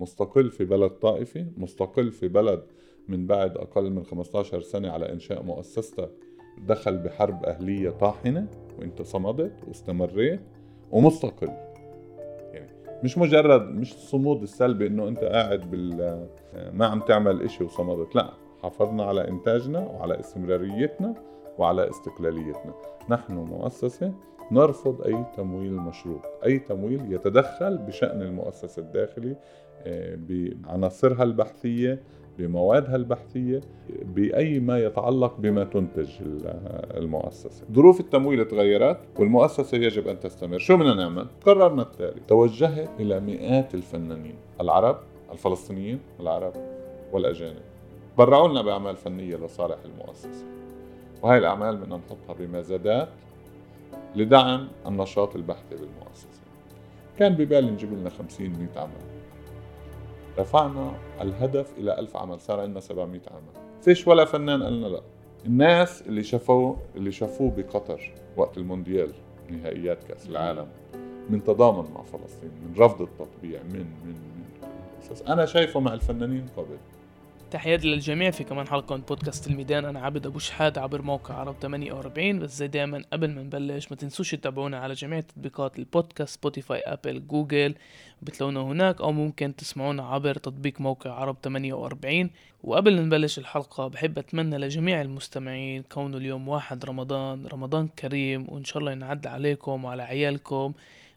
مستقل في بلد طائفي مستقل في بلد من بعد أقل من 15 سنة على إنشاء مؤسستها دخل بحرب أهلية طاحنة وانت صمدت واستمريت ومستقل. يعني مش مجرد مش الصمود السلبي إنه أنت قاعد بال ما عم تعمل إشي وصمدت لا. حافظنا على إنتاجنا وعلى استمراريتنا وعلى استقلاليتنا. نحن مؤسسة نرفض أي تمويل مشروط أي تمويل يتدخل بشأن المؤسسة الداخلي بعناصرها البحثية بموادها البحثية بأي ما يتعلق بما تنتج المؤسسة. ظروف التمويل تغيرت والمؤسسة يجب أن تستمر. شو بدنا نعمل؟ قررنا التالي. توجهت إلى مئات الفنانين العرب الفلسطينيين العرب والأجانب. برعوا لنا بأعمال فنية لصالح المؤسسة. وهي الأعمال بدنا نحطها بمزادات لدعم النشاط البحثي بالمؤسسة. كان ببالي نجيب لنا 50 100 عمل. رفعنا الهدف إلى ألف عمل صار عندنا 700 عمل. فيش ولا فنان قال لنا لا. الناس اللي شافوه اللي شافوه بقطر وقت المونديال نهائيات كأس العالم من تضامن مع فلسطين من رفض التطبيع من من من أنا شايفه مع الفنانين قبل تحياتي للجميع في كمان حلقة من بودكاست الميدان. أنا عبد أبو شحات عبر موقع عرب 48 بس زي دايما قبل ما نبلش ما تنسوش تتابعونا على جميع تطبيقات البودكاست سبوتيفاي أبل جوجل بتلاقونا هناك أو ممكن تسمعونا عبر تطبيق موقع عرب 48 وقبل نبلش الحلقة بحب أتمنى لجميع المستمعين كونه اليوم واحد رمضان رمضان كريم وإن شاء الله ينعد عليكم وعلى عيالكم.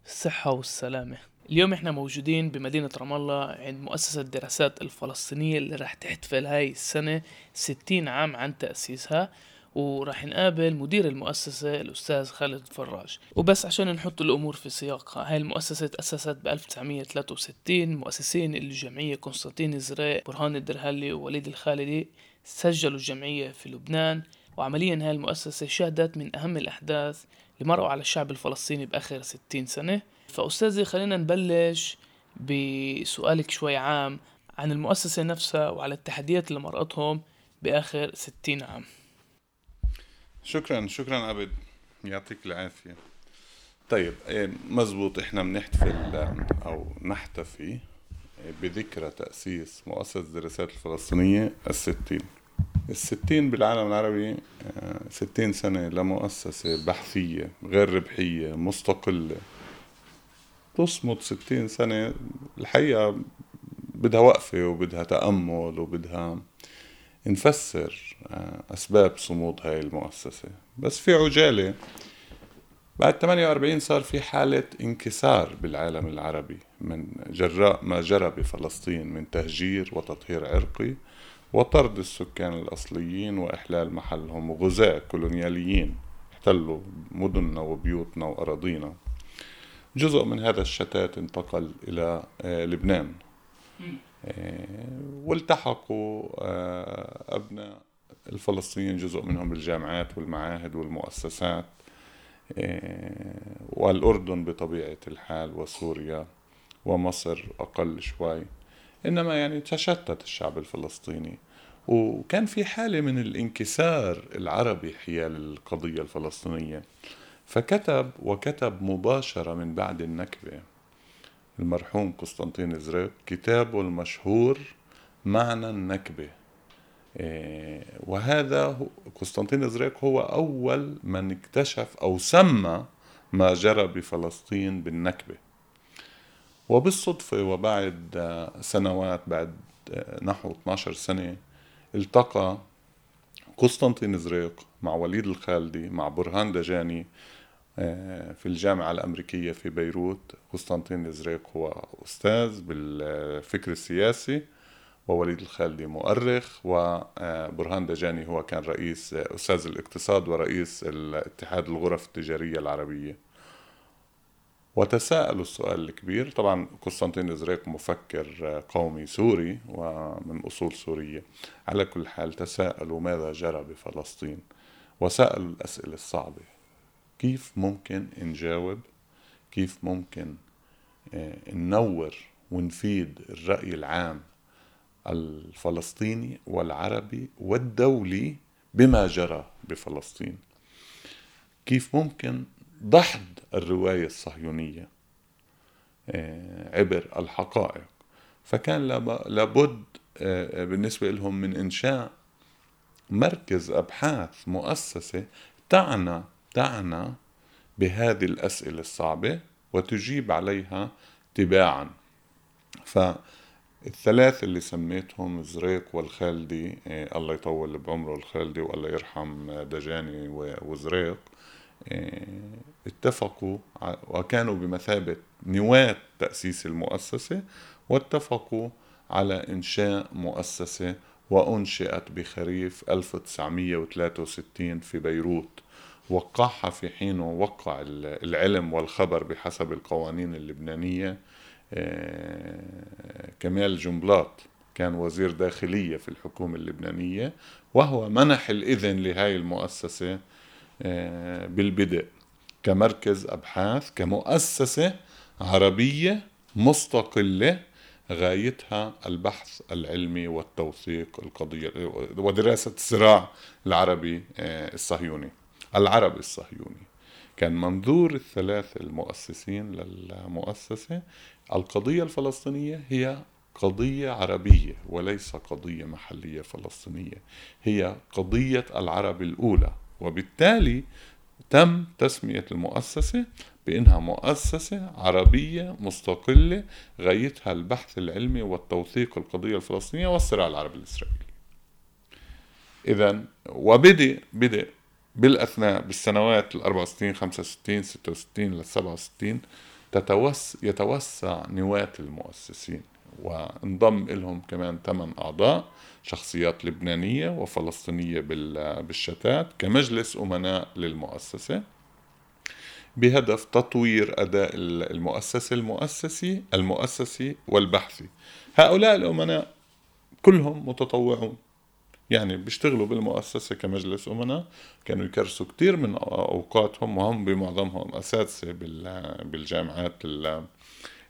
الصحة والسلامة. اليوم إحنا موجودين بمدينة رام الله عند مؤسسة الدراسات الفلسطينية اللي راح تحتفل هاي السنة ستين عام عن تأسيسها وراح نقابل مدير المؤسسة الأستاذ خالد فراج. وبس عشان نحط الأمور في سياقها هاي المؤسسة تأسست ب 1963 مؤسسين الجمعية قسطنطين زريق برهان الدرهلي ووليد الخالدي سجلوا الجمعية في لبنان. وعمليا هاي المؤسسة شهدت من أهم الأحداث اللي مروا على الشعب الفلسطيني بآخر 60 سنة. فأستاذي خلينا نبلش بسؤالك شوي عام عن المؤسسة نفسها وعلى التحديات اللي مرقتهم بآخر ستين عام. شكرا شكرا عبد يعطيك العافية. طيب إيه، مزبوط. إحنا بنحتفل أو نحتفي بذكرى تأسيس مؤسسة الدراسات الفلسطينية الستين. الستين بالعالم العربي آه، ستين سنة لمؤسسة بحثية غير ربحية مستقلة. تصمد ستين سنة. الحقيقة بدها وقفة وبدها تأمل وبدها نفسر آه، أسباب صمود هاي المؤسسة. بس في عجالة. بعد 48 صار في حالة انكسار بالعالم العربي من جراء ما جرى بفلسطين من تهجير وتطهير عرقي وطرد السكان الأصليين وإحلال محلهم وغزاة كولونياليين. احتلوا مدننا وبيوتنا وأراضينا. جزء من هذا الشتات انتقل إلى آه، لبنان. آه، والتحقوا آه، أبناء الفلسطينيين جزء منهم بالجامعات والمعاهد والمؤسسات والأردن بطبيعة الحال وسوريا ومصر أقل شوي. إنما يعني تشتت الشعب الفلسطيني. وكان في حالة من الانكسار العربي حيال القضية الفلسطينية. فكتب وكتب مباشرة من بعد النكبة. المرحوم قسطنطين زريق كتابه المشهور معنى النكبة. إيه، وهذا قسطنطين زريق هو أول من اكتشف أو سمى ما جرى بفلسطين بالنكبة. وبالصدفة وبعد سنوات بعد نحو 12 سنة التقى قسطنطين زريق مع وليد الخالدي مع برهان دجاني آه، في الجامعة الأمريكية في بيروت قسطنطين زريق هو أستاذ بالفكر السياسي ووليد الخالدي مؤرخ وبرهان دجاني هو كان رئيس أستاذ الاقتصاد ورئيس اتحاد الغرف التجارية العربية. وتساءلوا السؤال الكبير طبعا قسطنطين زريق مفكر قومي سوري ومن أصول سورية. على كل حال تساءلوا ماذا جرى بفلسطين؟ وسألوا الأسئلة الصعبة. كيف ممكن نجاوب كيف ممكن آه، ننور ونفيد الرأي العام الفلسطيني والعربي والدولي بما جرى بفلسطين؟ كيف ممكن دحض الرواية الصهيونية آه، عبر الحقائق؟ فكان لابد بالنسبة لهم من إنشاء مركز أبحاث مؤسسة تعنى تعنى بهذه الأسئلة الصعبة وتجيب عليها تباعا فالثلاث اللي سميتهم زريق والخالدي إيه الله يطول بعمره الخالدي والله يرحم دجاني وزريق إيه اتفقوا وكانوا بمثابة نواة تأسيس المؤسسة واتفقوا على إنشاء مؤسسة وأنشئت بخريف 1963 في بيروت. وقعها في حينه وقع العلم والخبر بحسب القوانين اللبنانية. آه، كمال جنبلاط كان وزير داخلية في الحكومة اللبنانية وهو منح الإذن لهاي المؤسسة آه، بالبدء كمركز أبحاث كمؤسسة عربية مستقلة غايتها البحث العلمي والتوثيق القضية ودراسة الصراع العربي آه، الصهيوني. العربي الصهيوني. كان منظور الثلاث المؤسسين للمؤسسة. القضية الفلسطينية هي قضية عربية وليس قضية محلية فلسطينية. هي قضية العرب الأولى. وبالتالي تم تسمية المؤسسة بأنها مؤسسة عربية مستقلة غايتها البحث العلمي والتوثيق القضية الفلسطينية والصراع العربي الإسرائيلي. إذا وبدأ بدأ بالأثناء بالسنوات ال 64 65 66 ل 67 تتوس يتوسع نواة المؤسسين وانضم لهم كمان ثمان أعضاء شخصيات لبنانية وفلسطينية بالشتات كمجلس أمناء للمؤسسة. بهدف تطوير أداء المؤسسة المؤسسي المؤسسي والبحثي. هؤلاء الأمناء كلهم متطوعون. يعني بيشتغلوا بالمؤسسة كمجلس أمناء كانوا يكرسوا كتير من أوقاتهم وهم بمعظمهم أساتذة بالجامعات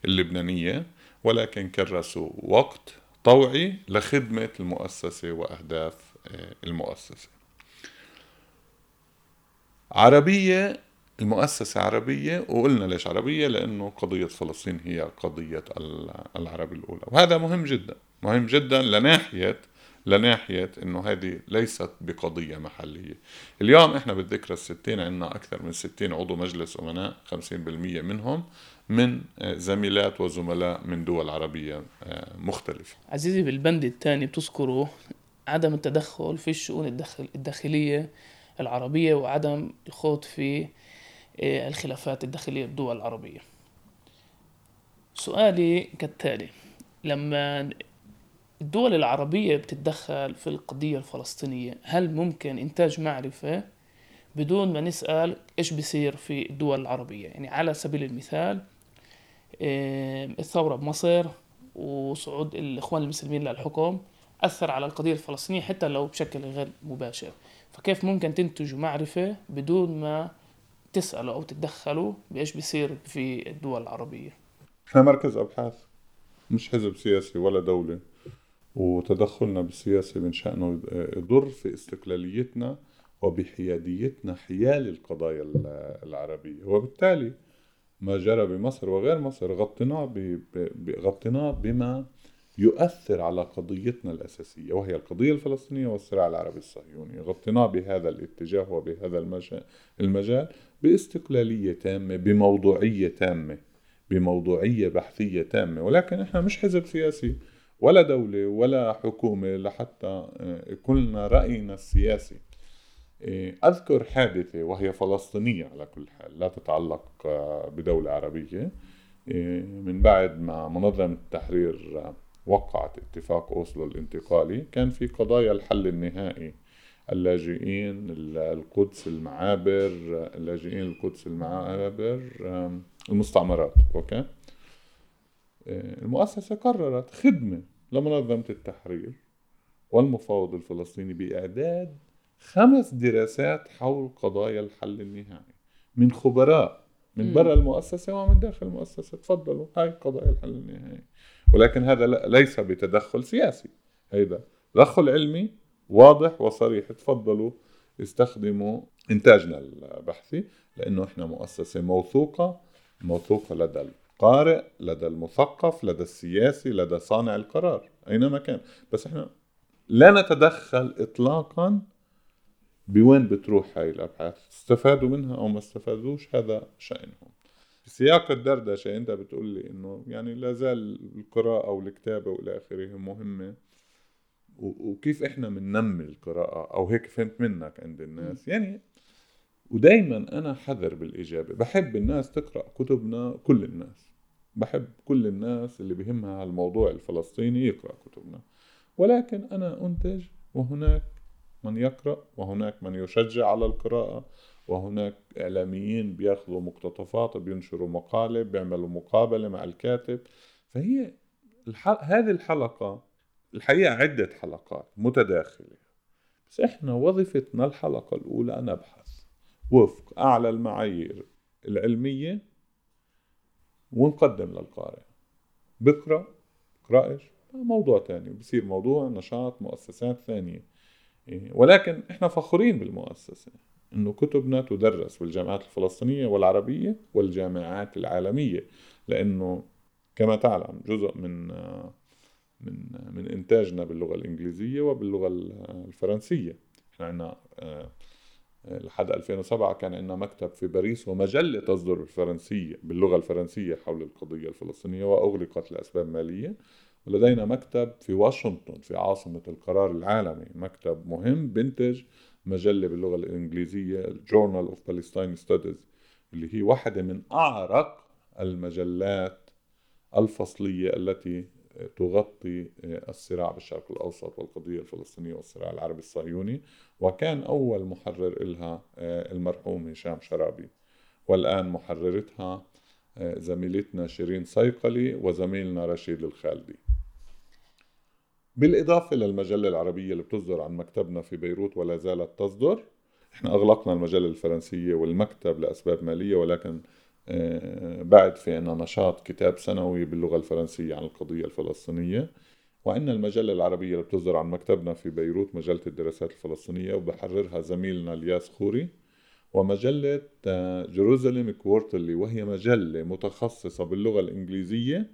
اللبنانية ولكن كرسوا وقت طوعي لخدمة المؤسسة وأهداف آه، المؤسسة. عربية المؤسسة عربية وقلنا ليش عربية؟ لأنه قضية فلسطين هي قضية العرب الأولى وهذا مهم جدا مهم جدا لناحية لناحية إنه هذه ليست بقضية محلية. اليوم إحنا بالذكرى الستين عندنا أكثر من ستين عضو مجلس أمناء خمسين بالمية منهم من زميلات وزملاء من دول عربية آه، مختلفة. عزيزي بالبند الثاني بتذكروا عدم التدخل في الشؤون الداخلية العربية وعدم الخوض في آه، الخلافات الداخلية بالدول العربية. سؤالي كالتالي لما الدول العربية بتتدخل في القضية الفلسطينية هل ممكن إنتاج معرفة بدون ما نسأل إيش بيصير في الدول العربية؟ يعني على سبيل المثال الثورة بمصر وصعود الإخوان المسلمين للحكم أثر على القضية الفلسطينية حتى لو بشكل غير مباشر. فكيف ممكن تنتجوا معرفة بدون ما تسألوا أو تتدخلوا بإيش بيصير في الدول العربية؟ إحنا مركز أبحاث مش حزب سياسي ولا دولة. وتدخلنا بالسياسة من شأنه يضر في استقلاليتنا وبحياديتنا حيال القضايا العربية. وبالتالي ما جرى بمصر وغير مصر غطيناه غطيناه بما يؤثر على قضيتنا الأساسية وهي القضية الفلسطينية والصراع العربي الصهيوني. غطيناه بهذا الاتجاه وبهذا المجال باستقلالية تامة بموضوعية تامة بموضوعية بحثية تامة. ولكن إحنا مش حزب سياسي. ولا دولة ولا حكومة لحتى آه، يكون لنا رأينا السياسي آه، أذكر حادثة وهي فلسطينية على كل حال لا تتعلق آه، بدولة عربية. من بعد ما منظمة التحرير وقعت اتفاق أوسلو الانتقالي كان في قضايا الحل النهائي. اللاجئين القدس المعابر اللاجئين القدس المعابر المستعمرات أوكي؟ المؤسسة قررت خدمة لمنظمة التحرير والمفاوض الفلسطيني بإعداد خمس دراسات حول قضايا الحل النهائي من خبراء من برا المؤسسة ومن داخل المؤسسة تفضلوا هاي قضايا الحل النهائي. ولكن هذا ليس بتدخل سياسي هيدا تدخل علمي واضح وصريح. تفضلوا استخدموا إنتاجنا البحثي لأنه إحنا مؤسسة موثوقة موثوقة لدى القارئ لدى المثقف لدى السياسي لدى صانع القرار أينما كان. بس إحنا لا نتدخل إطلاقا بوين بتروح هاي الأبحاث استفادوا منها أو ما استفادوش هذا شأنهم. في سياق الدردشة أنت بتقول لي إنه يعني لا زال القراءة والكتابة وإلى آخره مهمة. وكيف إحنا بننمي القراءة؟ أو هيك فهمت منك عند الناس. يعني ودايما أنا حذر بالإجابة. بحب الناس تقرأ كتبنا كل الناس. بحب كل الناس اللي بهمها الموضوع الفلسطيني يقرأ كتبنا. ولكن أنا أنتج وهناك من يقرأ وهناك من يشجع على القراءة وهناك إعلاميين بياخذوا مقتطفات بينشروا مقالة بيعملوا مقابلة مع الكاتب. فهي الحل... هذه الحلقة الحقيقة عدة حلقات متداخلة. بس إحنا وظيفتنا الحلقة الأولى نبحث وفق أعلى المعايير العلمية ونقدم للقارئ. بقرأ بقرأش موضوع تاني. بصير موضوع نشاط مؤسسات ثانية. إيه، ولكن إحنا فخورين بالمؤسسة. إنه كتبنا تدرس بالجامعات الفلسطينية والعربية والجامعات العالمية. لأنه كما تعلم جزء من من من إنتاجنا باللغة الإنجليزية وباللغة الفرنسية. إحنا عندنا آه، لحد 2007 كان عندنا مكتب في باريس ومجلة تصدر بالفرنسية باللغة الفرنسية حول القضية الفلسطينية وأغلقت لأسباب مالية. ولدينا مكتب في واشنطن في عاصمة القرار العالمي مكتب مهم بنتج مجلة باللغة الإنجليزية Journal of Palestine Studies اللي هي واحدة من أعرق المجلات الفصلية التي تغطي الصراع بالشرق الأوسط والقضية الفلسطينية والصراع العربي الصهيوني. وكان أول محرر إلها المرحوم هشام شرابي. والآن محررتها زميلتنا شيرين صيقلي وزميلنا رشيد الخالدي. بالإضافة للمجلة العربية اللي بتصدر عن مكتبنا في بيروت ولا زالت تصدر إحنا أغلقنا المجلة الفرنسية والمكتب لأسباب مالية ولكن آه، بعد في عنا نشاط كتاب سنوي باللغة الفرنسية عن القضية الفلسطينية. وعندنا المجلة العربية اللي بتصدر عن مكتبنا في بيروت مجلة الدراسات الفلسطينية وبحررها زميلنا الياس خوري. ومجلة جيروزاليم كوارترلي وهي مجلة متخصصة باللغة الإنجليزية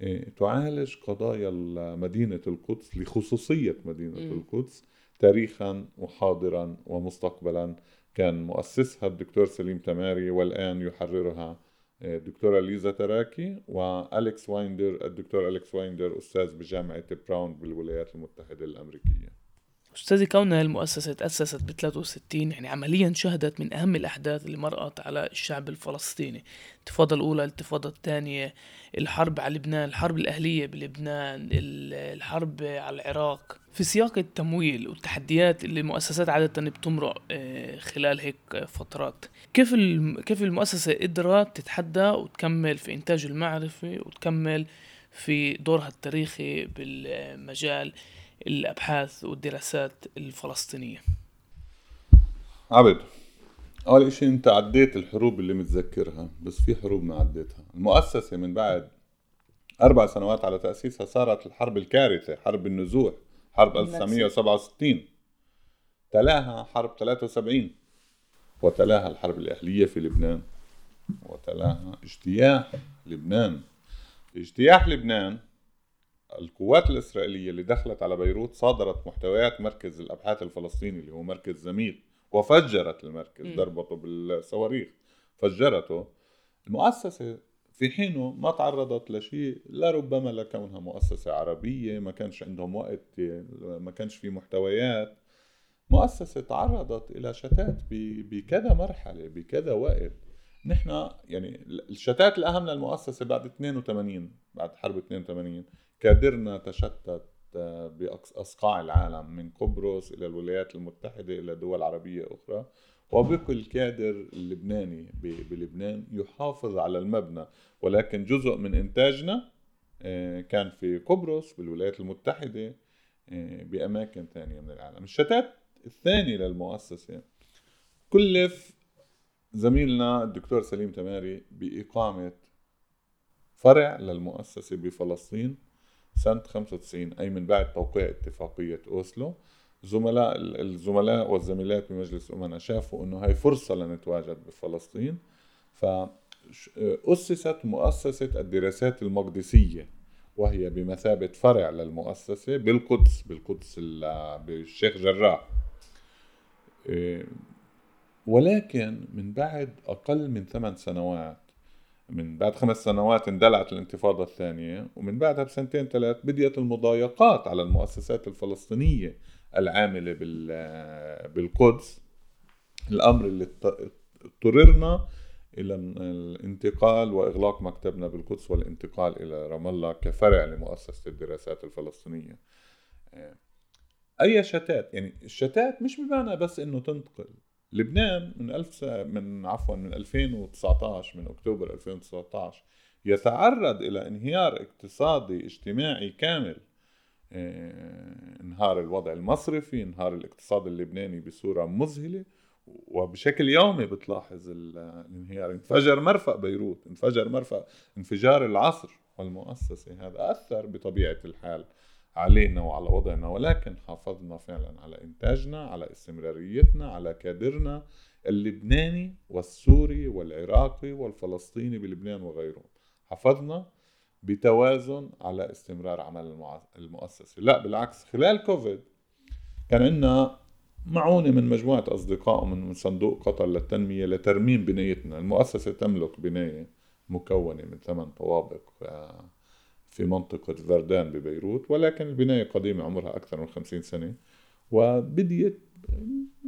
إيه، تعالج قضايا مدينة القدس لخصوصية مدينة م. القدس تاريخا وحاضرا ومستقبلا. كان مؤسسها الدكتور سليم تماري والآن يحررها الدكتورة إيه، ليزا تراكي وأليكس وايندر الدكتور أليكس وايندر أستاذ بجامعة براون بالولايات المتحدة الأمريكية. أستاذي كونها المؤسسة تأسست ب 63 يعني عمليا شهدت من أهم الأحداث اللي مرقت على الشعب الفلسطيني. الانتفاضة الأولى الانتفاضة الثانية الحرب على لبنان الحرب الأهلية بلبنان الحرب على العراق. في سياق التمويل والتحديات اللي المؤسسات عادة بتمرق آه، خلال هيك فترات. كيف كيف المؤسسة قدرت تتحدى وتكمل في إنتاج المعرفة وتكمل في دورها التاريخي بالمجال؟ الأبحاث والدراسات الفلسطينية. عبد أول إشي أنت عديت الحروب اللي متذكرها بس في حروب ما عديتها. المؤسسة من بعد أربع سنوات على تأسيسها صارت الحرب الكارثة حرب النزوح حرب 1967 تلاها حرب 73 وتلاها الحرب الأهلية في لبنان وتلاها اجتياح لبنان. اجتياح لبنان القوات الإسرائيلية اللي دخلت على بيروت صادرت محتويات مركز الأبحاث الفلسطيني اللي هو مركز زميل وفجرت المركز ضربته بالصواريخ فجرته. المؤسسة في حينه ما تعرضت لشيء لربما لكونها مؤسسة عربية ما كانش عندهم وقت ما كانش في محتويات. مؤسسة تعرضت إلى شتات بكذا مرحلة بكذا وقت. نحن يعني الشتات الأهم للمؤسسة بعد 82 بعد حرب 82 كادرنا تشتت آه، بأصقاع العالم من قبرص إلى الولايات المتحدة إلى دول عربية أخرى. وبقي الكادر اللبناني بلبنان يحافظ على المبنى. ولكن جزء من إنتاجنا آه، كان في قبرص بالولايات المتحدة آه، بأماكن ثانية من العالم. الشتات الثاني للمؤسسة كلف زميلنا الدكتور سليم تماري بإقامة فرع للمؤسسة بفلسطين سنة 95 أي من بعد توقيع اتفاقية أوسلو. زملاء الزملاء والزميلات بمجلس الأمنا شافوا أنه هاي فرصة لنتواجد بفلسطين. ف أسست مؤسسة الدراسات المقدسية وهي بمثابة فرع للمؤسسة بالقدس بالقدس بالشيخ جراح. إيه، ولكن من بعد أقل من ثمان سنوات من بعد خمس سنوات اندلعت الانتفاضة الثانية ومن بعدها بسنتين ثلاث بدأت المضايقات على المؤسسات الفلسطينية العاملة بالقدس. الأمر اللي اضطررنا إلى الانتقال وإغلاق مكتبنا بالقدس والانتقال إلى رام الله كفرع لمؤسسة الدراسات الفلسطينية. أي شتات؟ يعني الشتات مش بمعنى بس إنه تنتقل. لبنان من ألف من عفوا من 2019 من أكتوبر 2019 يتعرض إلى انهيار اقتصادي اجتماعي كامل. انهار الوضع المصرفي انهار الاقتصاد اللبناني بصورة مذهلة وبشكل يومي بتلاحظ الانهيار. انفجر مرفأ بيروت انفجر مرفأ انفجار العصر والمؤسسة. هذا أثر بطبيعة الحال. علينا وعلى وضعنا ولكن حافظنا فعلا على إنتاجنا على استمراريتنا على كادرنا اللبناني والسوري والعراقي والفلسطيني بلبنان وغيرهم. حافظنا بتوازن على استمرار عمل المؤسسة. لا بالعكس خلال كوفيد كان عندنا معونة من مجموعة أصدقاء من صندوق قطر للتنمية لترميم بنايتنا المؤسسة تملك بناية مكونة من ثمان طوابق آه، في منطقة فردان ببيروت ولكن البناية قديمة عمرها أكثر من خمسين سنة وبديت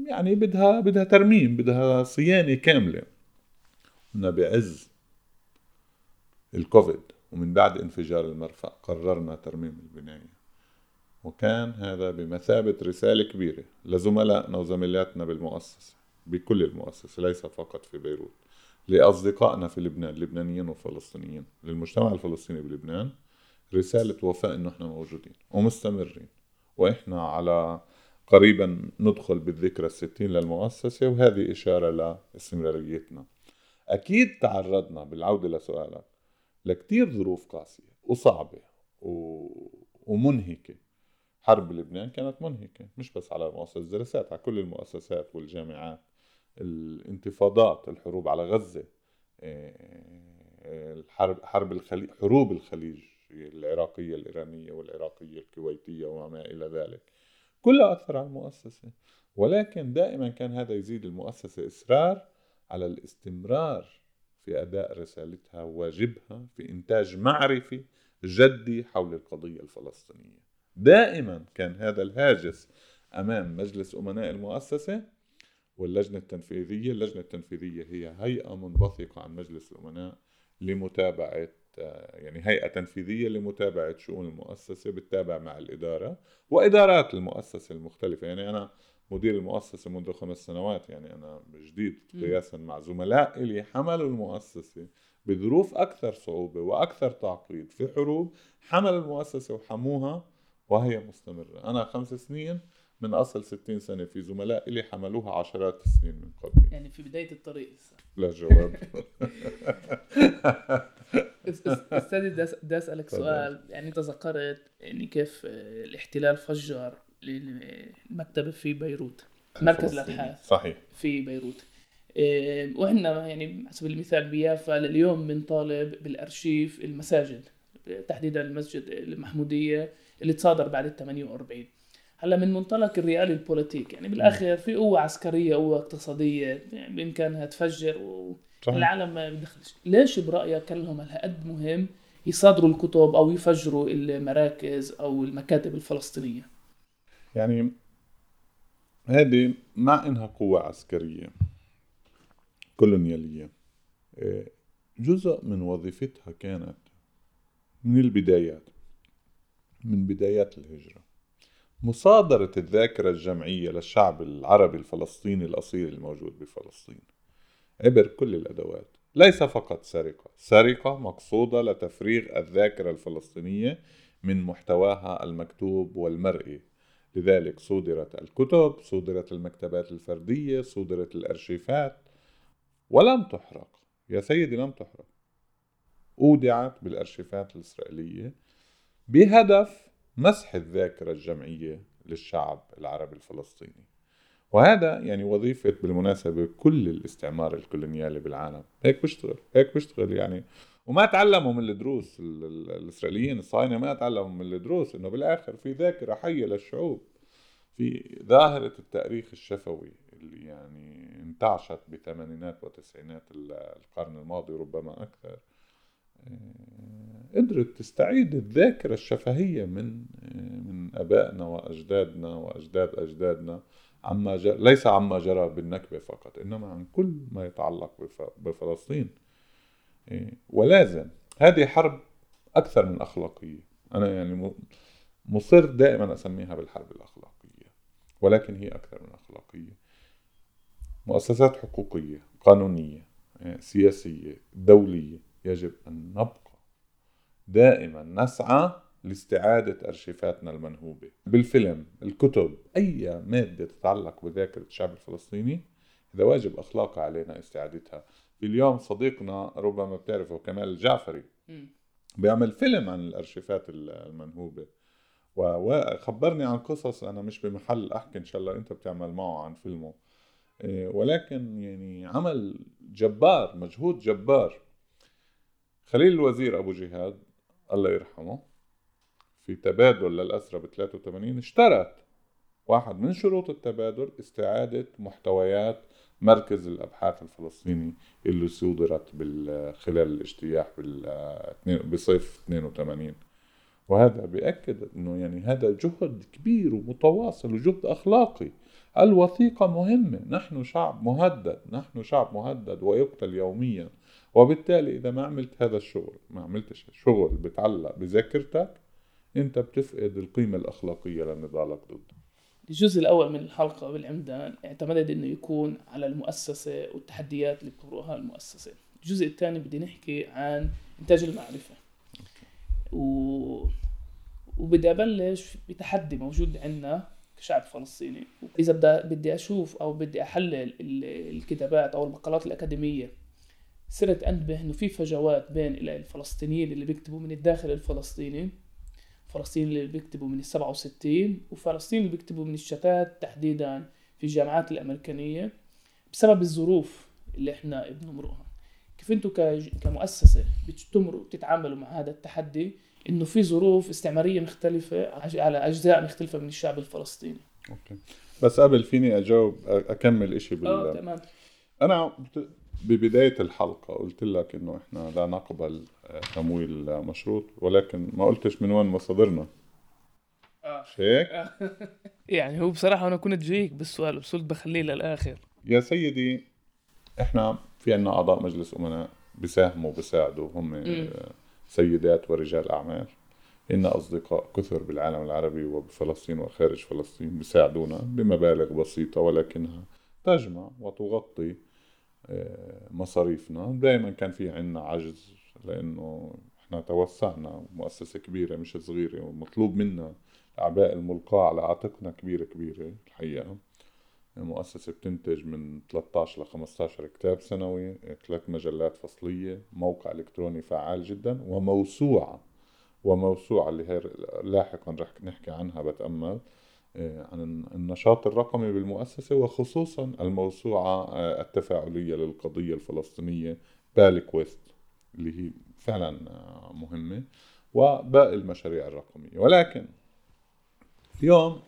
يعني بدها بدها ترميم بدها صيانة كاملة. كنا بعز الكوفيد ومن بعد انفجار المرفأ قررنا ترميم البناية. وكان هذا بمثابة رسالة كبيرة لزملائنا وزميلاتنا بالمؤسسة بكل المؤسسة ليس فقط في بيروت لأصدقائنا في لبنان لبنانيين وفلسطينيين للمجتمع الفلسطيني بلبنان. رسالة وفاء إنه إحنا موجودين ومستمرين وإحنا على قريبا ندخل بالذكرى الستين للمؤسسة وهذه إشارة لاستمراريتنا. أكيد تعرضنا بالعودة لسؤالك لكتير ظروف قاسية وصعبة و... ومنهكة. حرب لبنان كانت منهكة مش بس على مؤسسة الدراسات على كل المؤسسات والجامعات الانتفاضات الحروب على غزة الحرب حرب الخليج حروب الخليج. العراقية الإيرانية والعراقية الكويتية وما إلى ذلك. كلها أثر على المؤسسة. ولكن دائما كان هذا يزيد المؤسسة إصرار على الاستمرار في أداء رسالتها وواجبها في إنتاج معرفي جدي حول القضية الفلسطينية. دائما كان هذا الهاجس أمام مجلس أمناء المؤسسة واللجنة التنفيذية. اللجنة التنفيذية هي هيئة منبثقة عن مجلس الأمناء لمتابعة يعني هيئة تنفيذية لمتابعة شؤون المؤسسة بتتابع مع الإدارة وإدارات المؤسسة المختلفة. يعني أنا مدير المؤسسة منذ خمس سنوات يعني أنا جديد قياسا مع زملاء اللي حملوا المؤسسة بظروف أكثر صعوبة وأكثر تعقيد في حروب حملوا المؤسسة وحموها وهي مستمرة. أنا خمس سنين من أصل 60 سنة في زملاء لي حملوها عشرات السنين من قبل. يعني في بداية الطريق لا جواب. أستاذي بدي أسألك سؤال. يعني أنت ذكرت يعني كيف الاحتلال فجر المكتبة في بيروت مركز الأبحاث صحيح. في بيروت. إيه، وإحنا يعني حسب المثال بيافا لليوم بنطالب بالأرشيف المساجد تحديدا المسجد المحمودية اللي تصادر بعد ال 48 هلا من منطلق ال realpolitik يعني بالآخر في قوة عسكرية قوة اقتصادية يعني بإمكانها تفجر والعالم ما بدخلش ليش برأيك كان لهم هالقد مهم يصادروا الكتب أو يفجروا المراكز أو المكاتب الفلسطينية؟ يعني هذه مع إنها قوة عسكرية كولونيالية. آه، جزء من وظيفتها كانت من البدايات من بدايات الهجرة. مصادرة الذاكرة الجمعية للشعب العربي الفلسطيني الأصيل الموجود بفلسطين. عبر كل الأدوات. ليس فقط سرقة. سرقة مقصودة لتفريغ الذاكرة الفلسطينية من محتواها المكتوب والمرئي. لذلك صودرت الكتب صودرت المكتبات الفردية صودرت الأرشيفات. ولم تحرق. يا سيدي لم تحرق. أودعت بالأرشيفات الإسرائيلية بهدف مسح الذاكرة الجمعية للشعب العربي الفلسطيني. وهذا يعني وظيفة بالمناسبة كل الاستعمار الكولونيالي بالعالم. هيك بيشتغل هيك بيشتغل يعني. وما تعلموا من الدروس الإسرائيليين الصهاينة ما تعلموا من الدروس إنه بالآخر في ذاكرة حية للشعوب. في ظاهرة التأريخ الشفوي اللي يعني انتعشت بثمانينات وتسعينات القرن الماضي ربما أكثر. قدرت تستعيد الذاكرة الشفهية من آه، من أبائنا وأجدادنا وأجداد أجدادنا عما جرى ليس عما جرى بالنكبة فقط إنما عن كل ما يتعلق بفلسطين. آه، ولازم هذه حرب أكثر من أخلاقية. أنا يعني مصر دائما أسميها بالحرب الأخلاقية ولكن هي أكثر من أخلاقية. مؤسسات حقوقية قانونية سياسية دولية يجب أن نبقى. دائما نسعى لاستعادة أرشيفاتنا المنهوبة. بالفيلم الكتب أي مادة تتعلق بذاكرة الشعب الفلسطيني إذا واجب أخلاقي علينا استعادتها. اليوم صديقنا ربما بتعرفه كمال الجعفري بيعمل فيلم عن الأرشيفات المنهوبة. وخبرني عن قصص أنا مش بمحل أحكي إن شاء الله أنت بتعمل معه عن فيلمه. إيه، ولكن يعني عمل جبار مجهود جبار. خليل الوزير أبو جهاد الله يرحمه في تبادل للأسرى ب 83 اشترط واحد من شروط التبادل استعادة محتويات مركز الأبحاث الفلسطيني اللي صودرت خلال الاجتياح بصيف 82 وهذا بيأكد أنه يعني هذا جهد كبير ومتواصل وجهد أخلاقي. الوثيقة مهمة. نحن شعب مهدد. نحن شعب مهدد ويقتل يوميا. وبالتالي إذا ما عملت هذا الشغل ما عملتش شغل بتعلق بذاكرتك أنت بتفقد القيمة الأخلاقية لنضالك ضده. الجزء الأول من الحلقة بالعمدان اعتمدت إنه يكون على المؤسسة والتحديات اللي بتمرقها المؤسسة. الجزء الثاني بدي نحكي عن إنتاج المعرفة. و... وبدي أبلش بتحدي موجود عندنا كشعب فلسطيني. إذا بدي بدي أشوف أو بدي أحلل الكتابات أو المقالات الأكاديمية صرت انتبه إنه في فجوات بين الفلسطينيين اللي بيكتبوا من الداخل الفلسطيني فلسطين اللي بيكتبوا من ال 67 وفلسطين اللي بيكتبوا من الشتات تحديدا في الجامعات الأمريكانية بسبب الظروف اللي إحنا بنمرقها. كيف أنتم كمؤسسة بتمروا بتتعاملوا مع هذا التحدي؟ إنه في ظروف استعمارية مختلفة على أجزاء مختلفة من الشعب الفلسطيني. أوكي. بس قبل فيني أجاوب أكمل شيء بال آه تمام. أنا ببداية الحلقة قلت لك إنه إحنا لا نقبل آه، تمويل مشروط ولكن ما قلتش من وين مصادرنا. آه. هيك؟ يعني هو بصراحة أنا كنت جايك بالسؤال بس قلت بخليه للآخر. يا سيدي إحنا في عنا أعضاء مجلس أمناء بيساهموا بيساعدوا هم آه، سيدات ورجال أعمال. إن أصدقاء كثر بالعالم العربي وبفلسطين وخارج فلسطين بيساعدونا بمبالغ بسيطة ولكنها تجمع وتغطي آه، مصاريفنا. دائما كان في عنا عجز لأنه إحنا توسعنا مؤسسة كبيرة مش صغيرة ومطلوب منا الأعباء الملقاة على عاتقنا كبيرة كبيرة الحقيقة. مؤسسة بتنتج من 13 ل 15 كتاب سنوي ثلاث مجلات فصلية موقع إلكتروني فعال جدا وموسوعة وموسوعة اللي هي لاحقا رح نحكي عنها بتأمل. آه، عن النشاط الرقمي بالمؤسسة وخصوصا الموسوعة آه، التفاعلية للقضية الفلسطينية بالكويست اللي هي فعلا آه، مهمة وباقي المشاريع الرقمية. ولكن اليوم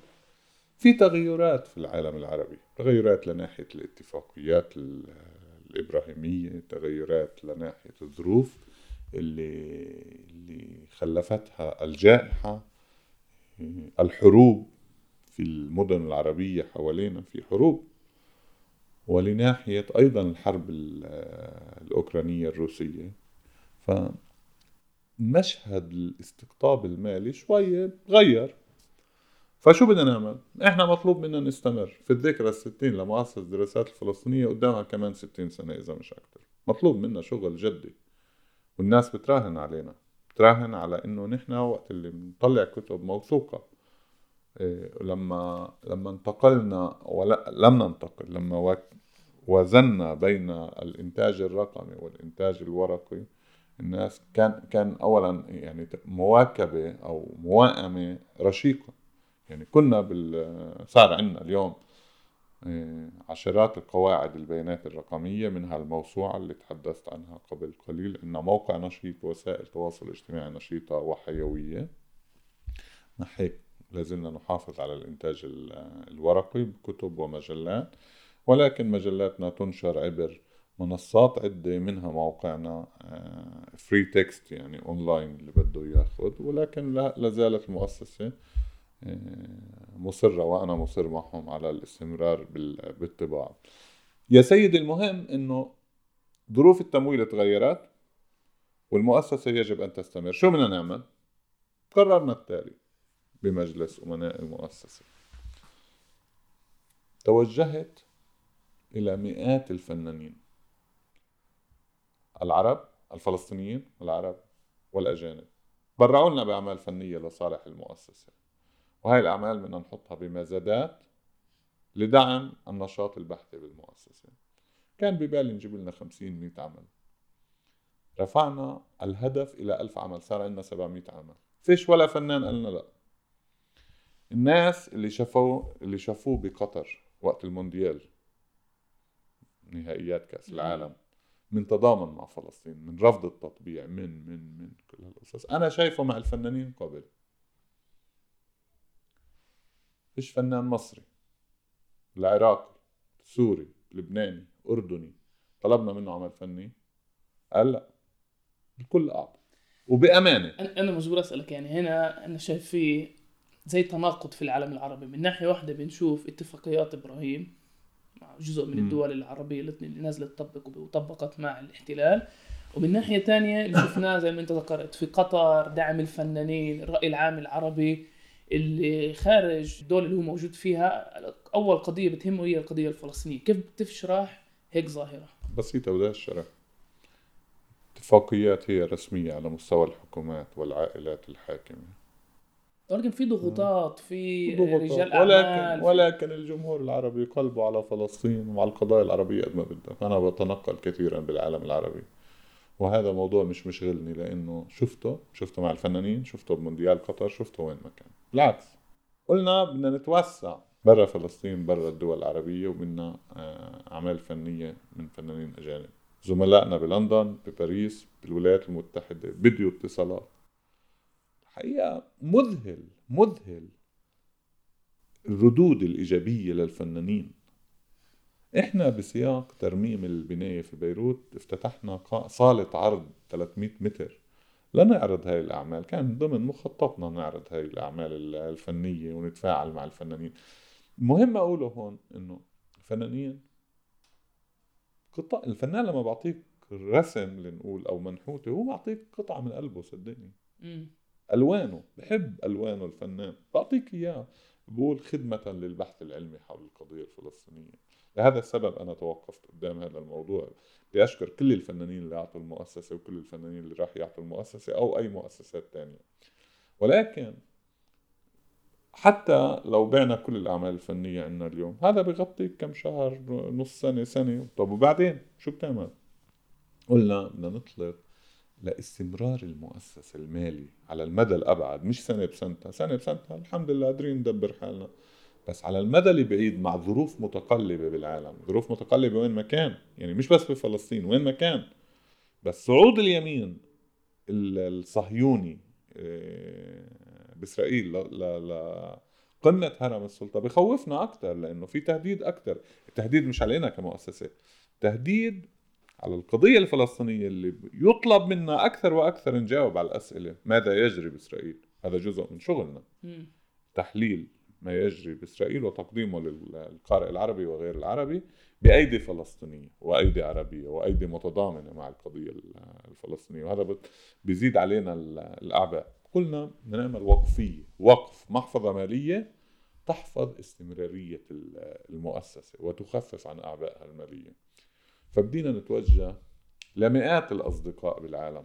في تغيرات في العالم العربي تغيرات لناحية الاتفاقيات الإبراهيمية تغيرات لناحية الظروف اللي, اللي خلفتها الجائحة الحروب في المدن العربية حوالينا في حروب ولناحية أيضا الحرب الأوكرانية الروسية. فمشهد الاستقطاب المالي شوية تغير فشو بدنا نعمل؟ إحنا مطلوب منا نستمر في الذكرى الستين لمؤسسة الدراسات الفلسطينية قدامها كمان ستين سنة إذا مش أكثر مطلوب منا شغل جدي والناس بتراهن علينا. بتراهن على إنه نحن وقت اللي بنطلع كتب موثوقة. لما لما انتقلنا ولا لم ننتقل لما وزنا بين الإنتاج الرقمي والإنتاج الورقي الناس كان كان اولا يعني مواكبة أو موائمة رشيقة. يعني كنا بال صار عندنا اليوم آه، عشرات القواعد البيانات الرقمية منها الموسوعة اللي تحدثت عنها قبل قليل إنها موقع نشيط وسائل تواصل اجتماعي نشيطة وحيوية. هيك لازلنا نحافظ على الإنتاج الورقي بكتب ومجلات ولكن مجلاتنا تنشر عبر منصات عدة منها موقعنا free آه، text يعني اونلاين اللي بده ياخذ ولكن لا زالت المؤسسة آه، مصرة وأنا مصر معهم على الاستمرار بالطباعة. يا سيدي المهم أنه ظروف التمويل تغيرت والمؤسسة يجب أن تستمر. شو بدنا نعمل؟ قررنا التالي. بمجلس أمناء المؤسسة. توجهت إلى مئات الفنانين العرب الفلسطينيين العرب والأجانب. برعوا لنا بأعمال فنية لصالح المؤسسة. وهي الأعمال بدنا نحطها بمزادات لدعم النشاط البحثي بالمؤسسة. كان ببالي نجيب لنا 50 100 عمل. رفعنا الهدف إلى ألف عمل صار عندنا 700 عمل. فيش ولا فنان قالنا لا. الناس اللي شافوه اللي شافوه بقطر وقت المونديال. نهائيات كأس العالم. من تضامن مع فلسطين من رفض التطبيع من من من كل هالقصص. أنا شايفه مع الفنانين قبل فيش فنان مصري. العراقي سوري لبناني أردني. طلبنا منه عمل فني. قال لا. الكل أعطى. وبأمانة. أنا مجبور أسألك يعني هنا أنا شايف فيه زي تناقض في العالم العربي. من ناحية واحدة بنشوف اتفاقيات إبراهيم مع جزء من الدول العربية اللي نزلت تطبق وطبقت مع الاحتلال. ومن ناحية ثانية اللي شفناه زي ما انت ذكرت في قطر دعم الفنانين الرأي العام العربي اللي خارج الدول اللي هو موجود فيها. أول قضية بتهمه هي القضية الفلسطينية. كيف بتشرح هيك ظاهرة. بسيطة بدها الشرح اتفاقيات هي رسمية على مستوى الحكومات والعائلات الحاكمة. ولكن في ضغوطات في ضغوطات. رجال أعمال ولكن ولكن الجمهور العربي قلبه على فلسطين وعلى القضايا العربية قد ما بدك أنا بتنقل كثيرا بالعالم العربي. وهذا موضوع مش مشغلني لأنه شفته شفته مع الفنانين شفته بمونديال قطر شفته وين ما كان. بالعكس قلنا بدنا نتوسع برا فلسطين برا الدول العربية وبدنا آه، أعمال فنية من فنانين أجانب. زملائنا بلندن بباريس بالولايات المتحدة بديوا اتصالات. الحقيقة مذهل مذهل. الردود الإيجابية للفنانين. إحنا بسياق ترميم البناية في بيروت افتتحنا صالة عرض 300 متر. لنعرض هاي الأعمال. كان ضمن مخططنا نعرض هاي الأعمال الفنية ونتفاعل مع الفنانين. المهم أقوله هون إنه الفنانين قطع الفنان لما بعطيك رسم لنقول أو منحوتة هو بعطيك قطعة من قلبه صدقني. ألوانه بحب ألوانه الفنان. بعطيك إياه. بقول خدمة للبحث العلمي حول القضية الفلسطينية. لهذا السبب أنا توقفت قدام هذا الموضوع. بدي أشكر كل الفنانين اللي أعطوا المؤسسة وكل الفنانين اللي راح يعطوا المؤسسة أو أي مؤسسات تانية. ولكن حتى لو بعنا كل الأعمال الفنية عندنا اليوم هذا بغطي كم شهر نص سنة سنة. طب وبعدين؟ شو بتعمل؟ قلنا بدنا نطلق لاستمرار المؤسسة المالي على المدى الأبعد مش سنة بسنتها سنة بسنتها الحمد لله قادرين ندبر حالنا. بس على المدى البعيد مع ظروف متقلبة بالعالم ظروف متقلبة وين ما كان يعني مش بس بفلسطين وين ما كان. بس صعود اليمين الصهيوني آه، بإسرائيل لقمة هرم السلطة بخوفنا أكثر لأنه في تهديد أكثر التهديد مش علينا كمؤسسة تهديد على القضية الفلسطينية اللي يطلب منا أكثر وأكثر نجاوب على الأسئلة ماذا يجري بإسرائيل؟ هذا جزء من شغلنا. تحليل ما يجري بإسرائيل وتقديمه للقارئ العربي وغير العربي بأيدي فلسطينية وأيدي عربية وأيدي متضامنة مع القضية الفلسطينية وهذا بيزيد علينا الأعباء. قلنا نعمل وقفية وقف محفظة مالية تحفظ استمرارية المؤسسة وتخفف عن أعبائها المالية. فبدينا نتوجه لمئات الأصدقاء بالعالم.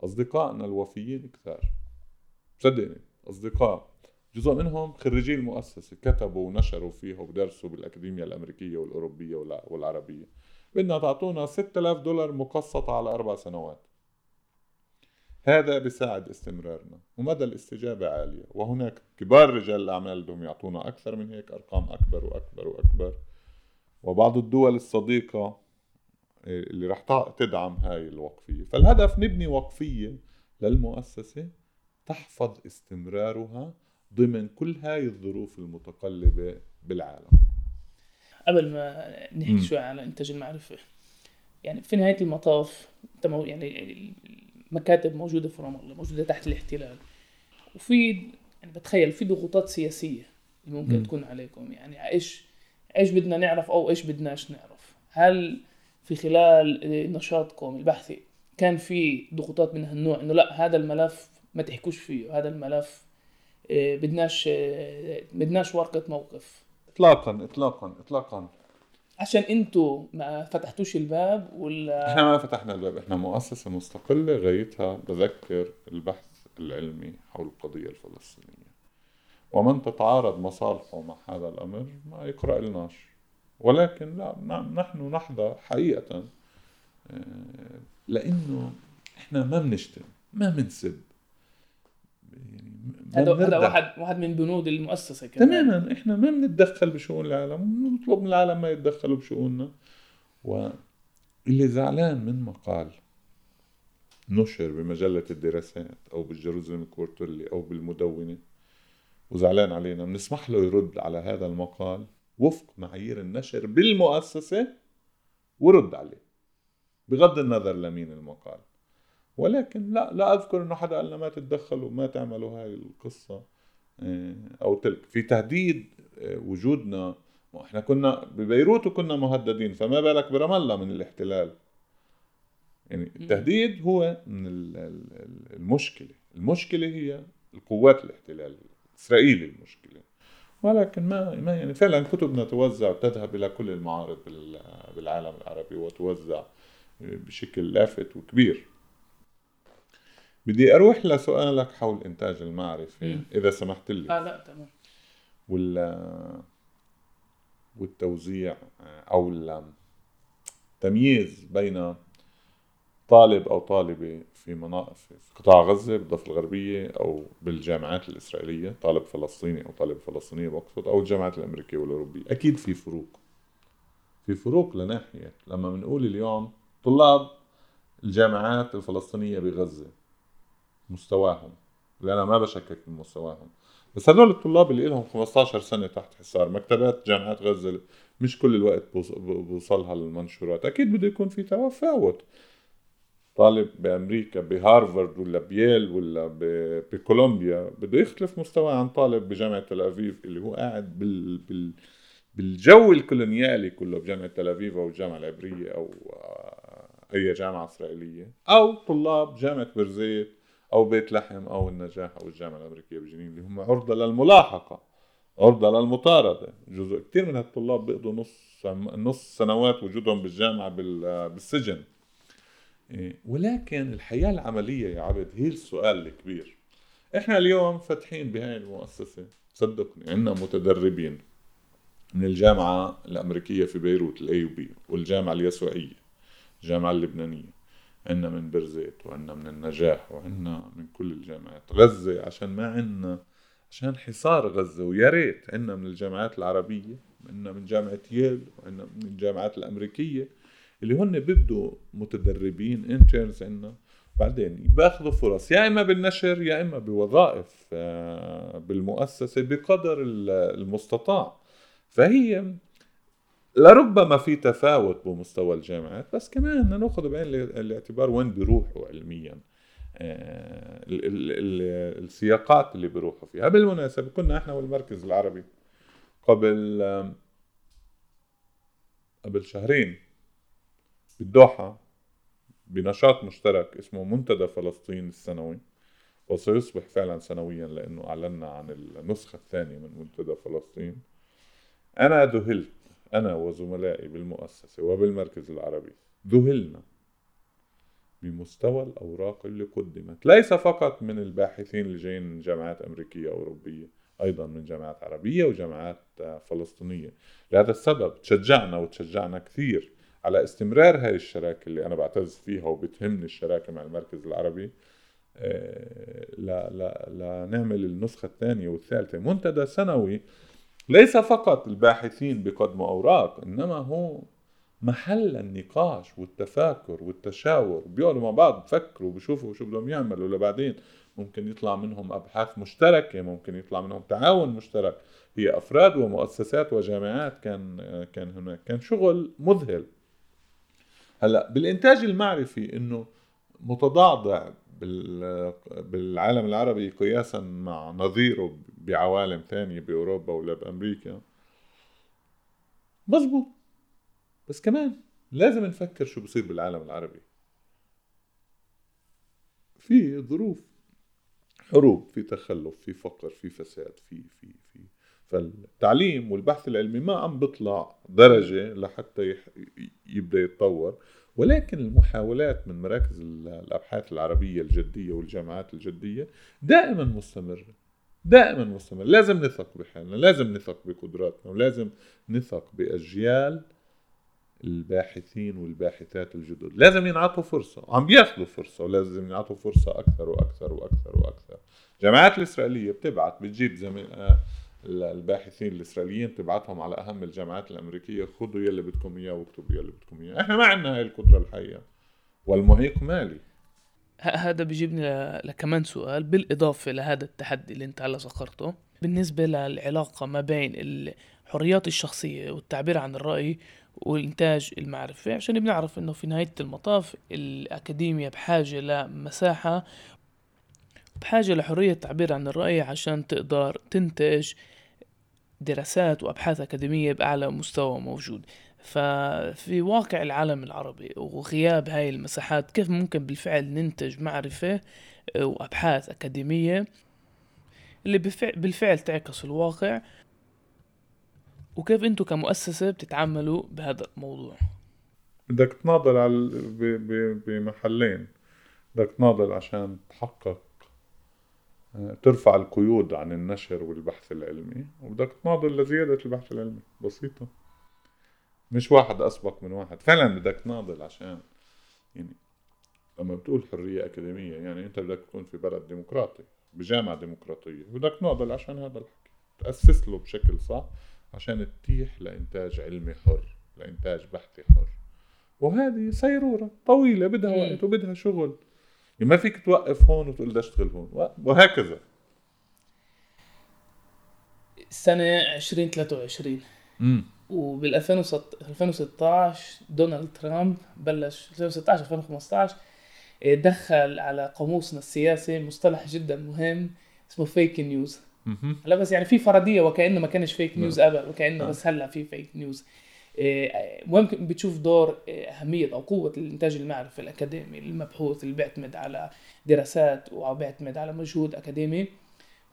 أصدقائنا الوفيين كثار. صدقني أصدقاء جزء منهم خريجي المؤسسة كتبوا ونشروا فيها ودرسوا بالأكاديمية الأمريكية والأوروبية والعربية. بدنا تعطونا 6000 دولار مقسطة على أربع سنوات. هذا بيساعد استمرارنا ومدى الاستجابة عالية. وهناك كبار رجال الأعمال بدهم يعطونا أكثر من هيك أرقام أكبر وأكبر وأكبر. وبعض الدول الصديقة اللي رح تدعم هاي الوقفية. فالهدف نبني وقفية للمؤسسة تحفظ استمرارها ضمن كل هاي الظروف المتقلبة بالعالم. قبل ما نحكي شوي على إنتاج المعرفة يعني في نهاية المطاف يعني المكاتب موجودة في رام الله موجودة تحت الاحتلال. وفي يعني بتخيل في ضغوطات سياسية ممكن م. تكون عليكم. يعني إيش إيش بدنا نعرف أو إيش بدناش نعرف؟ هل في خلال نشاطكم البحثي كان في ضغوطات من هالنوع إنه لا هذا الملف ما تحكوش فيه هذا الملف آه، بدناش آه، بدناش ورقة موقف؟ اطلاقا اطلاقا اطلاقا. عشان إنتوا ما فتحتوش الباب ولا؟ إحنا ما فتحنا الباب إحنا مؤسسة مستقلة غايتها بذكر البحث العلمي حول القضية الفلسطينية. ومن تتعارض مصالحه مع هذا الأمر ما يقرأ لناش ولكن لا نحن نحظى حقيقة. آه، لأنه إحنا ما بنشتم ما بنسب. هذا هذا واحد واحد من بنود المؤسسة كمان. تماما إحنا ما بنتدخل بشؤون العالم بنطلب من العالم ما يتدخلوا بشؤوننا. واللي زعلان من مقال نشر بمجلة الدراسات أو بالجيروزلم كورتولي أو بالمدونة وزعلان علينا. بنسمح له يرد على هذا المقال وفق معايير النشر بالمؤسسة ورد عليه. بغض النظر لمين المقال. ولكن لا لا أذكر إنه حدا قال لنا ما تتدخلوا ما تعملوا هاي القصة. آه، أو تلك. في تهديد آه، وجودنا. إحنا كنا ببيروت وكنا مهددين. فما بالك برام الله من الاحتلال. يعني التهديد هو من المشكلة. المشكلة هي القوات الاحتلال إسرائيل المشكلة. ولكن ما ما يعني فعلا كتبنا توزع وتذهب إلى كل المعارض بالعالم العربي وتوزع بشكل لافت وكبير. بدي أروح لسؤالك حول إنتاج المعرفة إذا سمحت لي. آه لا تمام. وال والتوزيع أو التمييز بين طالب أو طالبة في مناطق في قطاع غزة بالضفة الغربية أو بالجامعات الإسرائيلية طالب فلسطيني أو طالب فلسطينية بقصد أو الجامعات الأمريكية والأوروبية. أكيد في فروق. في فروق لناحية لما بنقول اليوم طلاب الجامعات الفلسطينية بغزة مستواهم أنا ما بشكك من مستواهم. بس هدول الطلاب اللي لهم 15 سنة تحت حصار مكتبات جامعات غزة مش كل الوقت بوصلها المنشورات أكيد بده يكون في تفاوت طالب بأمريكا بهارفارد ولا بييل ولا بكولومبيا بده يختلف مستوى عن طالب بجامعة تل ابيب اللي هو قاعد بال, بال بالجو الكولونيالي كله بجامعة تل ابيب أو الجامعة العبرية أو أي جامعة إسرائيلية. أو طلاب جامعة برزيت أو بيت لحم أو النجاح أو الجامعة الأمريكية بجنين اللي هم عرضة للملاحقة عرضة للمطاردة. جزء كثير من هالطلاب بيقضوا نص نص سنوات وجودهم بالجامعة بالسجن. ولكن الحياة العملية يا عبد هي السؤال الكبير. إحنا اليوم فاتحين بهاي المؤسسة صدقني عندنا متدربين من الجامعة الأمريكية في بيروت ال AUB والجامعة اليسوعية الجامعة اللبنانية. عنا من بيرزيت وعنا من النجاح وعنا من كل الجامعات. غزة عشان ما عنا عشان حصار غزة. ويا ريت عنا من الجامعات العربية عنا من جامعة ييل وعنا من الجامعات الأمريكية. اللي هن بيبدوا متدربين انترنز عنا بعدين باخذوا فرص يا إما بالنشر يا إما بوظائف آه، بالمؤسسة بقدر المستطاع. فهي لربما في تفاوت بمستوى الجامعات بس كمان بدنا نأخذ بعين الاعتبار وين بيروحوا علميا آه، السياقات اللي بيروحوا فيها. بالمناسبة كنا إحنا والمركز العربي قبل قبل شهرين بالدوحة بنشاط مشترك اسمه منتدى فلسطين السنوي وسيصبح فعلا سنويا لأنه أعلنا عن النسخة الثانية من منتدى فلسطين. أنا ذهلت أنا وزملائي بالمؤسسة وبالمركز العربي ذهلنا بمستوى الأوراق اللي قدمت ليس فقط من الباحثين اللي جايين من جامعات أمريكية أو أوروبية أيضا من جامعات عربية وجامعات فلسطينية. لهذا السبب تشجعنا وتشجعنا كثير على استمرار هاي الشراكة اللي أنا بعتز فيها وبتهمني الشراكة مع المركز العربي آه، لا لا لنعمل النسخة الثانية والثالثة. منتدى سنوي ليس فقط الباحثين بيقدموا أوراق إنما هو محل النقاش والتفاكر والتشاور. بيقعدوا مع بعض بفكروا بيشوفوا شو بدهم يعملوا. لبعدين ممكن يطلع منهم أبحاث مشتركة ممكن يطلع منهم تعاون مشترك. هي أفراد ومؤسسات وجامعات كان كان هناك كان شغل مذهل. هلا بالإنتاج المعرفي إنه متضعضع بالعالم العربي قياسا مع نظيره بعوالم ثانية بأوروبا ولا بأمريكا مزبوط بس كمان لازم نفكر شو بصير بالعالم العربي. في ظروف حروب في تخلف في فقر في فساد في في في فالتعليم والبحث العلمي ما عم بيطلع درجة لحتى يبدأ يتطور. ولكن المحاولات من مراكز الأبحاث العربية الجدية والجامعات الجدية دائما مستمرة. دائما مستمر لازم نثق بحالنا. لازم نثق بقدراتنا. ولازم نثق بأجيال الباحثين والباحثات الجدد. لازم ينعطوا فرصة. عم بياخذوا فرصة. ولازم ينعطوا فرصة أكثر وأكثر وأكثر وأكثر. الجامعات الإسرائيلية بتبعت بتجيب زميل الباحثين الإسرائيليين تبعتهم على أهم الجامعات الأمريكية خذوا يلي بدكم إياه واكتبوا يلي بدكم إياه. إحنا ما عندنا هاي القدرة الحقيقة والمعيق مالي. هذا بيجيبني لكمان سؤال بالإضافة لهذا التحدي اللي أنت هلا ذكرته. بالنسبة للعلاقة ما بين الحريات الشخصية والتعبير عن الرأي والإنتاج المعرفي عشان بنعرف إنه في نهاية المطاف الأكاديمية بحاجة لمساحة بحاجة لحرية التعبير عن الرأي عشان تقدر تنتج دراسات وأبحاث أكاديمية بأعلى مستوى موجود. ففي واقع العالم العربي وغياب هاي المساحات كيف ممكن بالفعل ننتج معرفة وأبحاث أكاديمية اللي بالفعل تعكس الواقع؟ وكيف أنتم كمؤسسة بتتعاملوا بهذا الموضوع؟ بدك تناضل على بمحلين. بدك تناضل عشان تحقق. ترفع القيود عن النشر والبحث العلمي وبدك تناضل لزيادة البحث العلمي. بسيطة. مش واحد أسبق من واحد. فعلا بدك تناضل عشان يعني لما بتقول حرية أكاديمية يعني أنت بدك تكون في بلد ديمقراطي بجامعة ديمقراطية بدك تناضل عشان هذا الحكي. تأسس له بشكل صح عشان تتيح لإنتاج علمي حر لإنتاج بحثي حر. وهذه سيرورة طويلة بدها وقت وبدها شغل. ما فيك توقف هون وتقول بدي أشتغل هون وهكذا. سنة 2023 امم وبال 2016 دونالد ترامب بلش 2016 2015 دخل على قاموسنا السياسي مصطلح جدا مهم اسمه فيك نيوز هلا بس يعني في فرضيه وكأنه ما كانش فيك نيوز قبل وكأنه بس هلأ في فيك نيوز ممكن بتشوف دور آه، أهمية أو قوة الإنتاج المعرفي الأكاديمي المبحوث اللي بيعتمد على دراسات أو بيعتمد على مجهود أكاديمي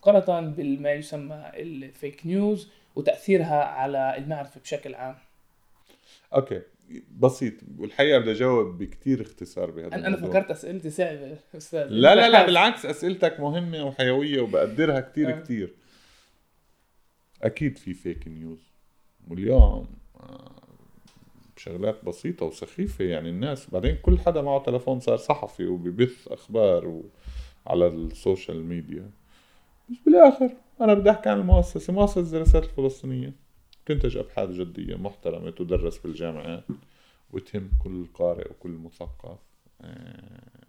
مقارنة بما يسمى ال fake news وتأثيرها على المعرفة بشكل عام. okay بسيط. والحقيقة بدي أجاوب بكثير اختصار بهذا أنا الموضوع. فكرت أسئلتي صعبة أستاذ. لا لا لا بالعكس أسئلتك مهمة وحيوية وبقدرها كثير آه. كثير أكيد في fake news. واليوم بشغلات بسيطة وسخيفة يعني الناس. بعدين كل حدا معه تلفون صار صحفي وببث أخبار و... على السوشيال ميديا. بس بالآخر أنا بدي أحكي عن المؤسسة. مؤسسة الدراسات الفلسطينية. تنتج أبحاث جدية محترمة تدرس في الجامعات وتهم كل قارئ وكل مثقف. آه،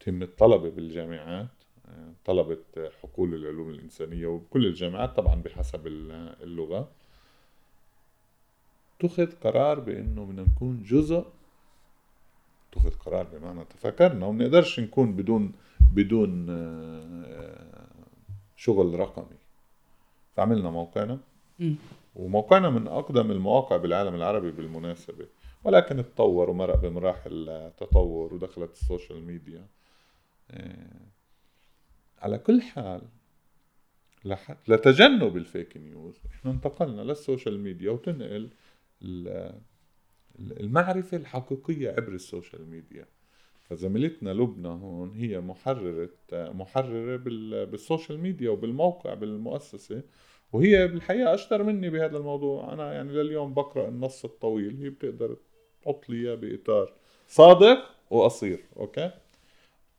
تهم الطلبة بالجامعات. آه، طلبة حقول العلوم الإنسانية وبكل الجامعات طبعا بحسب اللغة. اتخذ قرار بانه بدنا نكون جزء اتخذ قرار بمعنى تفكرنا وما نقدرش نكون بدون بدون آه، شغل رقمي. فعملنا موقعنا. وموقعنا من أقدم المواقع بالعالم العربي بالمناسبة. ولكن تطور ومرق بمراحل تطور ودخلت ال social media. آه، على كل حال لتجنب ال fake news إحنا انتقلنا لل social media وتنقل المعرفة الحقيقية عبر ال social media. فزميلتنا لبنى هون هي محررة محررة بال social media وبالموقع بالمؤسسة وهي بالحقيقة أشطر مني بهذا الموضوع. أنا يعني لليوم بقرأ النص الطويل هي بتقدر تحط لي إياه بإطار صادق وقصير okay؟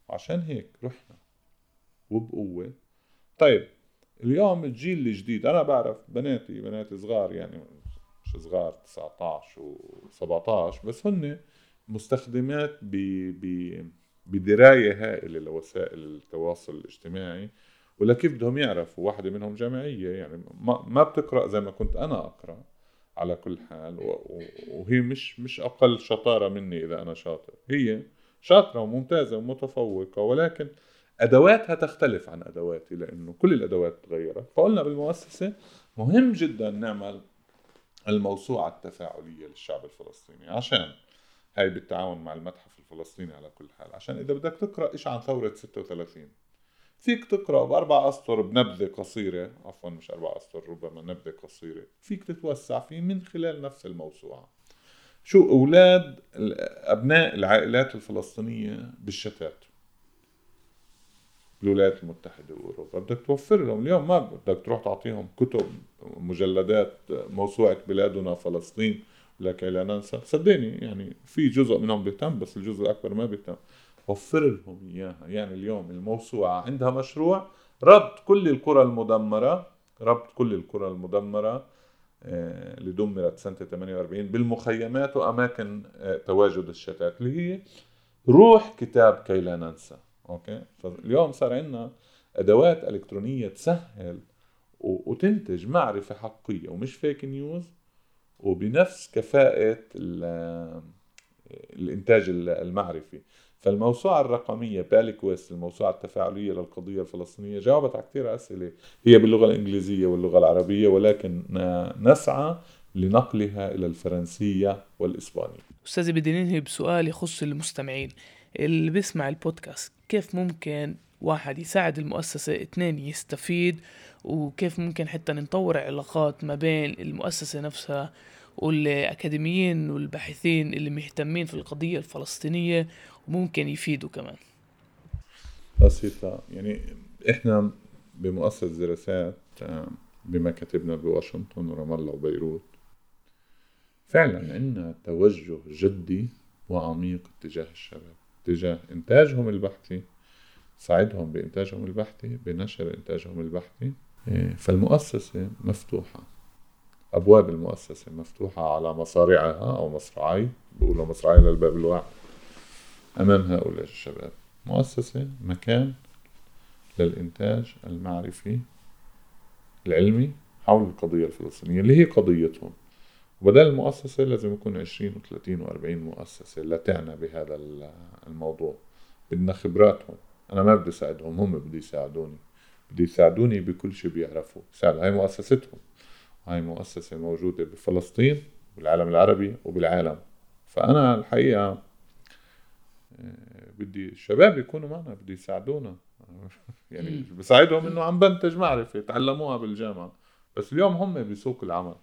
عشان هيك رحنا وبقوة. طيب اليوم الجيل الجديد أنا بعرف بناتي بناتي صغار يعني صغار 19 و17 بس هن مستخدمات ب ب بدراية هائلة لوسائل التواصل الاجتماعي ولكيف بدهم يعرفوا؟ واحدة منهم جامعية يعني ما, ما بتقرأ زي ما كنت أنا أقرأ على كل حال وهي مش مش أقل شطارة مني إذا أنا شاطر. هي شاطرة وممتازة ومتفوقة ولكن أدواتها تختلف عن أدواتي لأنه كل الأدوات تغيرت. فقلنا بالمؤسسة مهم جدا نعمل الموسوعة التفاعلية للشعب الفلسطيني عشان هاي بالتعاون مع المتحف الفلسطيني على كل حال. عشان إذا بدك تقرأ إيش عن ثورة 36 فيك تقرأ بأربع أسطر بنبذة قصيرة عفوا مش أربع أسطر ربما نبذة قصيرة فيك تتوسع فيه من خلال نفس الموسوعة. شو أولاد أبناء العائلات الفلسطينية بالشتات؟ بالولايات المتحدة وأوروبا. بدك توفر لهم اليوم ما بدك تروح تعطيهم كتب مجلدات موسوعة بلادنا فلسطين. لكي لا ننسى صدقني يعني في جزء منهم بيهتم بس الجزء الأكبر ما بيهتم. وفر لهم إياها. يعني اليوم الموسوعة عندها مشروع ربط كل القرى المدمرة ربط كل القرى المدمرة آه، اللي دمرت سنة 48 بالمخيمات وأماكن آه، تواجد الشتات اللي هي روح كتاب كي لا ننسى. okay؟ فاليوم صار عندنا أدوات إلكترونية تسهل وتنتج معرفة حقيقية ومش fake news وبنفس كفاءة الإنتاج المعرفي. فالموسوعة الرقمية Palquest الموسوعة التفاعلية للقضية الفلسطينية جاوبت على كثير أسئلة. هي باللغة الإنجليزية واللغة العربية ولكن نسعى لنقلها إلى الفرنسية والإسبانية. أستاذي بدي ننهي بسؤال يخص المستمعين. اللي بيسمع البودكاست كيف ممكن واحد يساعد المؤسسة اثنين يستفيد وكيف ممكن حتى نطور علاقات ما بين المؤسسة نفسها والأكاديميين والباحثين اللي مهتمين في القضية الفلسطينية وممكن يفيدوا كمان. بسيطة يعني إحنا بمؤسسة دراسات بمكاتبنا بواشنطن ورام الله وبيروت فعلا عندنا توجه جدي وعميق تجاه الشباب تجاه إنتاجهم البحثي ساعدهم بإنتاجهم البحثي بنشر إنتاجهم البحثي فالمؤسسة مفتوحة. أبواب المؤسسة مفتوحة على مصارعها أو مصراعي بقولوا مصراعي للباب الواحد أمام هؤلاء الشباب. مؤسسة مكان للإنتاج المعرفي العلمي حول القضية الفلسطينية اللي هي قضيتهم. وبدل المؤسسة لازم يكون 20 و30 و40 مؤسسة لا تعنى بهذا الموضوع. بدنا خبراتهم. أنا ما بدي ساعدهم هم بدي يساعدوني. بدي يساعدوني بكل شيء بيعرفوا. يساعدوا هاي مؤسستهم. هاي مؤسسة موجودة بفلسطين بالعالم العربي وبالعالم. فأنا الحقيقة آه، بدي الشباب يكونوا معنا بدي يساعدونا. يعني بساعدهم إنه عم بنتج معرفة تعلموها بالجامعة. بس اليوم هم بسوق العمل.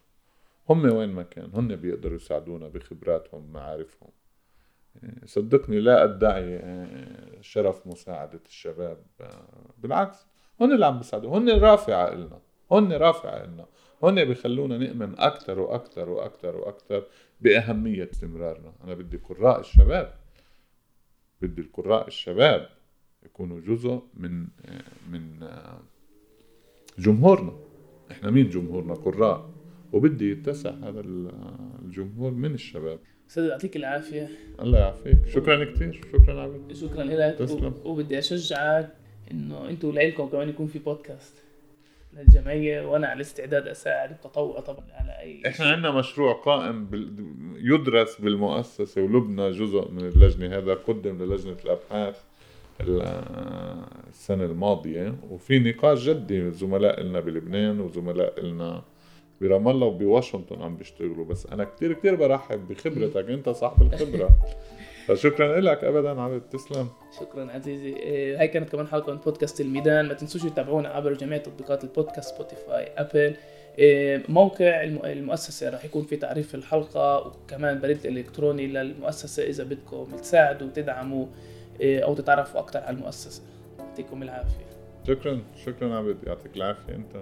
هم وين ما كان هم بيقدروا يساعدونا بخبراتهم معارفهم آه، صدقني لا أدعي آه، شرف مساعدة الشباب بالعكس. هن اللي عم بيساعدوا هن رافعه إلنا هن رافعه إلنا هن بيخلونا نؤمن أكثر وأكثر وأكثر وأكثر بأهمية استمرارنا. أنا بدي قراء الشباب. بدي القراء الشباب يكونوا جزء من من جمهورنا. إحنا مين جمهورنا؟ قراء. وبدي يتسع هذا الجمهور من الشباب. أستاذ يعطيك العافية. الله يعافيك. شكرا كثير شكرا عبد. شكرا لك. تسلم. وبدي أشجعك إنه أنتم لعلكم كمان يكون في بودكاست للجمعية وأنا على استعداد أساعد التطوع طبعا على أي إحنا عندنا مشروع قائم بال... يدرس بالمؤسسة ولبنى جزء من اللجنة هذا قدم للجنة الأبحاث السنة الماضية. وفي نقاش جدي زملاء لنا بلبنان وزملاء لنا برام الله وبواشنطن عم بيشتغلوا. بس أنا كتير كتير برحب بخبرتك. أنت صاحب الخبرة. فشكرا لك ابدا عبد تسلم شكرا عزيزي. إيه، هاي كانت كمان حلقة من بودكاست الميدان. ما تنسوش تتابعونا عبر جميع تطبيقات البودكاست سبوتيفاي أبل. إيه، موقع المؤسسة راح يكون في تعريف الحلقة وكمان بريد الإلكتروني للمؤسسة. إذا بدكم تساعدوا وتدعموا إيه، أو تتعرفوا أكثر على المؤسسة. يعطيكم العافية. شكرا شكرا عبد يعطيك العافية أنت.